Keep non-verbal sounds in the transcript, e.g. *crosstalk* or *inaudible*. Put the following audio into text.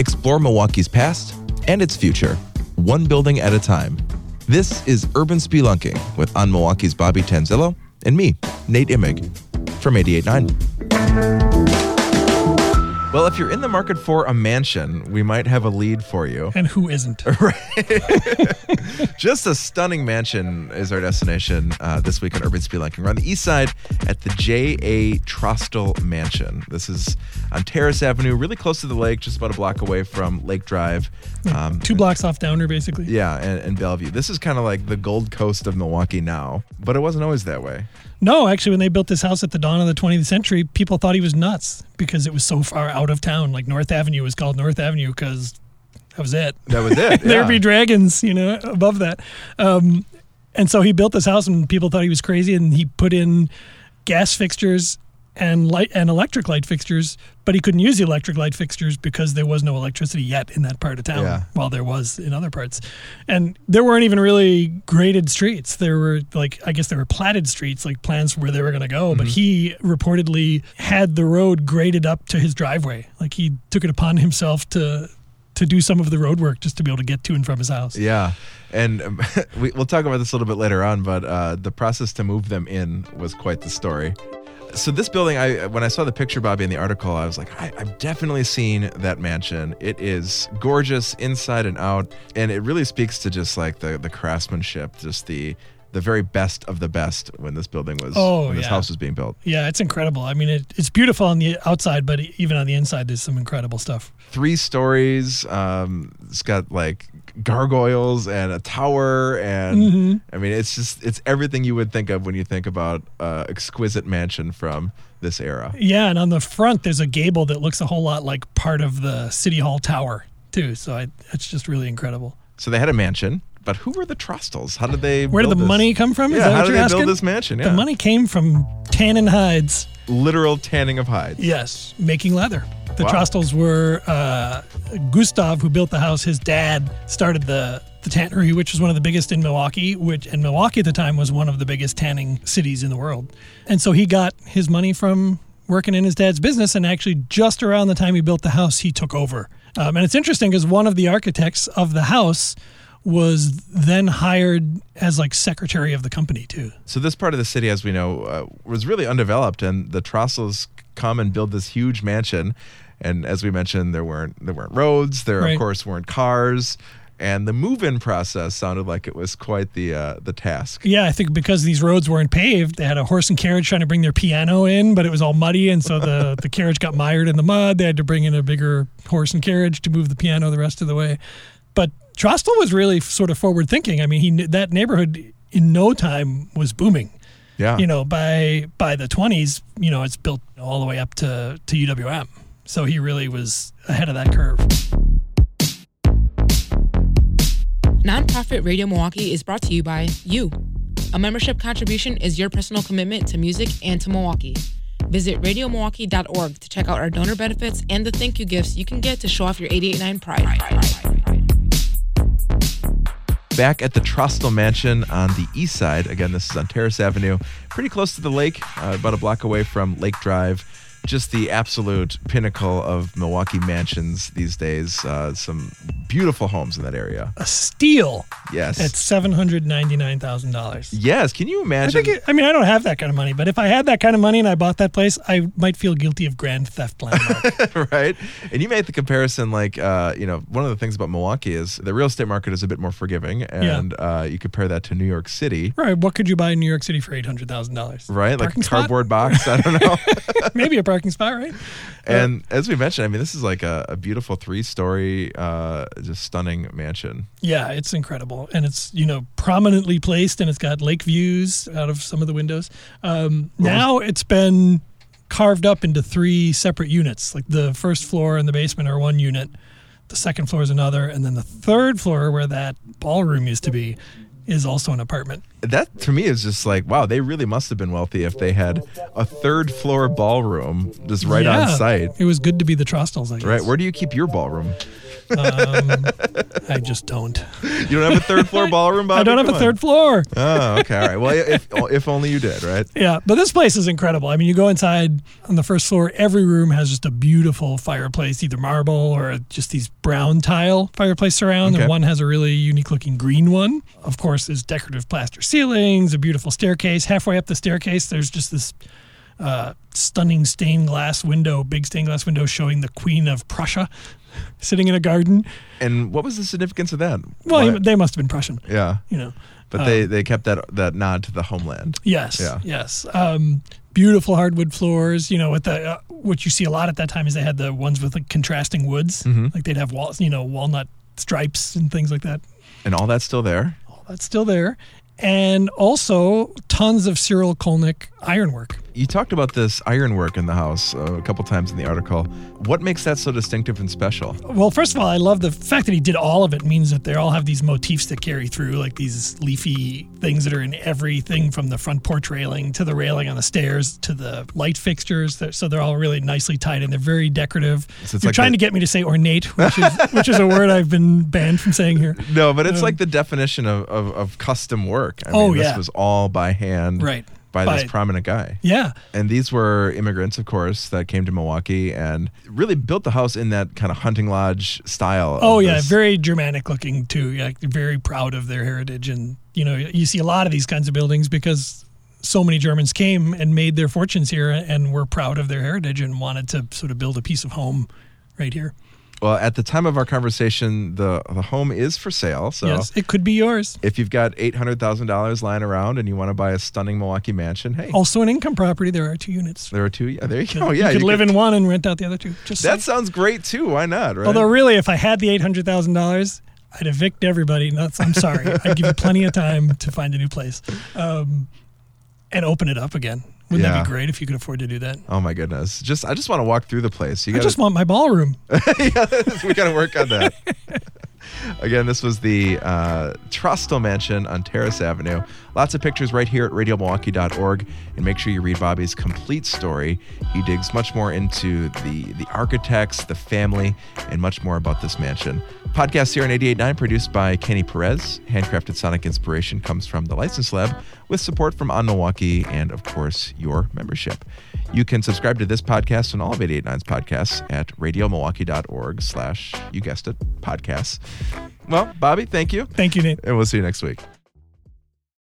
Explore Milwaukee's past and its future, one building at a time. This is Urban Spelunking with On Milwaukee's Bobby Tanzillo and me, Nate Imig, from 88.9. Well, if you're in the market for a mansion, we might have a lead for you. And who isn't? *laughs* *laughs* Just a stunning mansion is our destination uh, this week on Urban Spelunking. We're on the east side at the J.A. Trostel Mansion. This is on Terrace Avenue, really close to the lake, just about a block away from Lake Drive. Um, Two blocks off Downer, basically. Yeah, and, and Bellevue. This is kind of like the Gold Coast of Milwaukee now, but it wasn't always that way. No, actually, when they built this house at the dawn of the 20th century, people thought he was nuts because it was so far out of town. Like North Avenue was called North Avenue because that was it. That was it. *laughs* There'd be dragons, you know, above that. Um, and so he built this house, and people thought he was crazy, and he put in gas fixtures and light and electric light fixtures, but he couldn't use the electric light fixtures because there was no electricity yet in that part of town, yeah. while there was in other parts. And there weren't even really graded streets. There were like I guess there were platted streets, like plans for where they were going to go. Mm-hmm. But he reportedly had the road graded up to his driveway. Like he took it upon himself to to do some of the road work just to be able to get to and from his house. Yeah. And um, *laughs* we, will talk about this a little bit later on, but uh, the process to move them in was quite the story so this building, I when I saw the picture, Bobby, in the article, I was like, I, have definitely seen that mansion. It is gorgeous inside and out, and it really speaks to just like the the craftsmanship, just the the very best of the best when this building was oh, when this yeah. house was being built. Yeah, it's incredible. I mean, it, it's beautiful on the outside, but even on the inside, there's some incredible stuff. Three stories. Um, it's got like gargoyles and a tower and mm-hmm. I mean it's just it's everything you would think of when you think about uh, exquisite mansion from this era. Yeah, and on the front there's a gable that looks a whole lot like part of the city hall tower too. So I, it's just really incredible. So they had a mansion. But who were the Trostels? How did they? Where did the this? money come from? Yeah, how did they asking? build this mansion? Yeah. The money came from tanning hides. Literal tanning of hides. Yes, making leather. The wow. Trostels were uh, Gustav, who built the house. His dad started the the tannery, which was one of the biggest in Milwaukee, which and Milwaukee at the time was one of the biggest tanning cities in the world. And so he got his money from working in his dad's business, and actually just around the time he built the house, he took over. Um, and it's interesting because one of the architects of the house was then hired as like secretary of the company too. So this part of the city, as we know, uh, was really undeveloped, and the Trostels come and build this huge mansion and as we mentioned, there weren't there weren't roads. There right. of course weren't cars. And the move-in process sounded like it was quite the uh, the task. Yeah, I think because these roads weren't paved, they had a horse and carriage trying to bring their piano in, but it was all muddy, and so the *laughs* the carriage got mired in the mud. They had to bring in a bigger horse and carriage to move the piano the rest of the way. But Trostel was really sort of forward thinking. I mean, he that neighborhood in no time was booming. Yeah. You know, by by the 20s, you know, it's built all the way up to to UWM. So he really was ahead of that curve. Nonprofit Radio Milwaukee is brought to you by you. A membership contribution is your personal commitment to music and to Milwaukee. Visit radiomilwaukee.org to check out our donor benefits and the thank you gifts you can get to show off your 889 pride. Back at the Trostel Mansion on the east side. Again, this is on Terrace Avenue, pretty close to the lake, uh, about a block away from Lake Drive just the absolute pinnacle of Milwaukee mansions these days. Uh, some beautiful homes in that area. A steal. Yes. At seven hundred ninety nine thousand dollars. Yes. Can you imagine? I, it, I, mean, I don't have that kind of money, but if I had that kind of money and I bought that place, I might feel guilty of grand theft landmark. *laughs* right. And you made the comparison, like, uh, you know, one of the things about Milwaukee is the real estate market is a bit more forgiving, and yeah. uh, you compare that to New York City. Right. What could you buy in New York City for eight hundred thousand dollars? Right. Parking like a cardboard box. I don't know. *laughs* Maybe a parking spot, right? *laughs* And uh, as we mentioned, I mean, this is like a, a beautiful three-story, uh, just stunning mansion. Yeah, it's incredible, and it's you know prominently placed, and it's got lake views out of some of the windows. Um, now it's been carved up into three separate units. Like the first floor and the basement are one unit, the second floor is another, and then the third floor, where that ballroom used to be, is also an apartment. That to me is just like, wow, they really must have been wealthy if they had a third floor ballroom just right on site. It was good to be the Trostels, I guess. Right. Where do you keep your ballroom? Um, I just don't. You don't have a third floor ballroom, *laughs* Bobby? I don't have Come a on. third floor. Oh, okay. All right. Well, if if only you did, right? Yeah, but this place is incredible. I mean, you go inside on the first floor, every room has just a beautiful fireplace, either marble or just these brown tile fireplace surround, Okay. and one has a really unique looking green one. Of course, there's decorative plaster ceilings, a beautiful staircase. Halfway up the staircase, there's just this uh, stunning stained glass window, big stained glass window showing the Queen of Prussia *laughs* sitting in a garden. And what was the significance of that? Well, they must have been Prussian, yeah. you know. But they, they kept that that nod to the homeland. Yes. Yeah. Yes. Um, beautiful hardwood floors. You know, with the uh, what you see a lot at that time is they had the ones with like contrasting woods. Mhm. Like they'd have walls, you know, walnut stripes and things like that. And all that's still there. That's still there, and also tons of Cyril Colnik ironwork. You talked about this ironwork in the house uh, a couple times in the article. What makes that so distinctive and special? Well, first of all, I love the fact that he did all of it means that they all have these motifs that carry through, like these leafy things that are in everything from the front porch railing to the railing on the stairs to the light fixtures. So they're all really nicely tied in. They're very decorative. So You're like trying the- to get me to say ornate, *laughs* which is, which is a word I've been banned from saying here. No, but it's Um, like the definition of, of, of custom work. I Oh, mean, this was all by hand Right. by, By- this prominent guy. Yeah. And these were immigrants, of course, that came to Milwaukee and really built the house in that kind of hunting lodge style. Oh yeah, this- very Germanic looking too. Yeah, very proud of their heritage, and you know you see a lot of these kinds of buildings because so many Germans came and made their fortunes here, and were proud of their heritage and wanted to sort of build a piece of home right here. Well, at the time of our conversation, the, the home is for sale. So yes, it could be yours. if you've got $800,000 lying around and you want to buy a stunning Milwaukee mansion, hey, Also, an income property. There are two units. there are two. Yeah, there you go. Yeah, you could live could- in one and rent out the other two. Just That saying. sounds great too. Why not? Right? although really, if I had the eight hundred thousand dollars. I'd evict everybody. That's, I'm sorry. I'd give you plenty of time to find a new place, um, and open it up again. Wouldn't that be great if you could afford to do that? oh my goodness! Just I just want to walk through the place. You I just want my ballroom. *laughs* yeah, *laughs* we got to work on that. *laughs* Again, this was the uh, Trostel Mansion on Terrace Avenue. Lots of pictures right here at radiomilwaukee.org. And make sure you read Bobby's complete story. He digs much more into the, the architects, the family, and much more about this mansion. Podcast here on 88.9 produced by Kenny Perez. Handcrafted Sonic inspiration comes from the License Lab with support from On Milwaukee and, of course, your membership. You can subscribe to this podcast and all of 889's podcasts at radiomilwaukee.org slash, you guessed it, podcasts. Well, Bobby, thank you. Thank you, Nate. And we'll see you next week.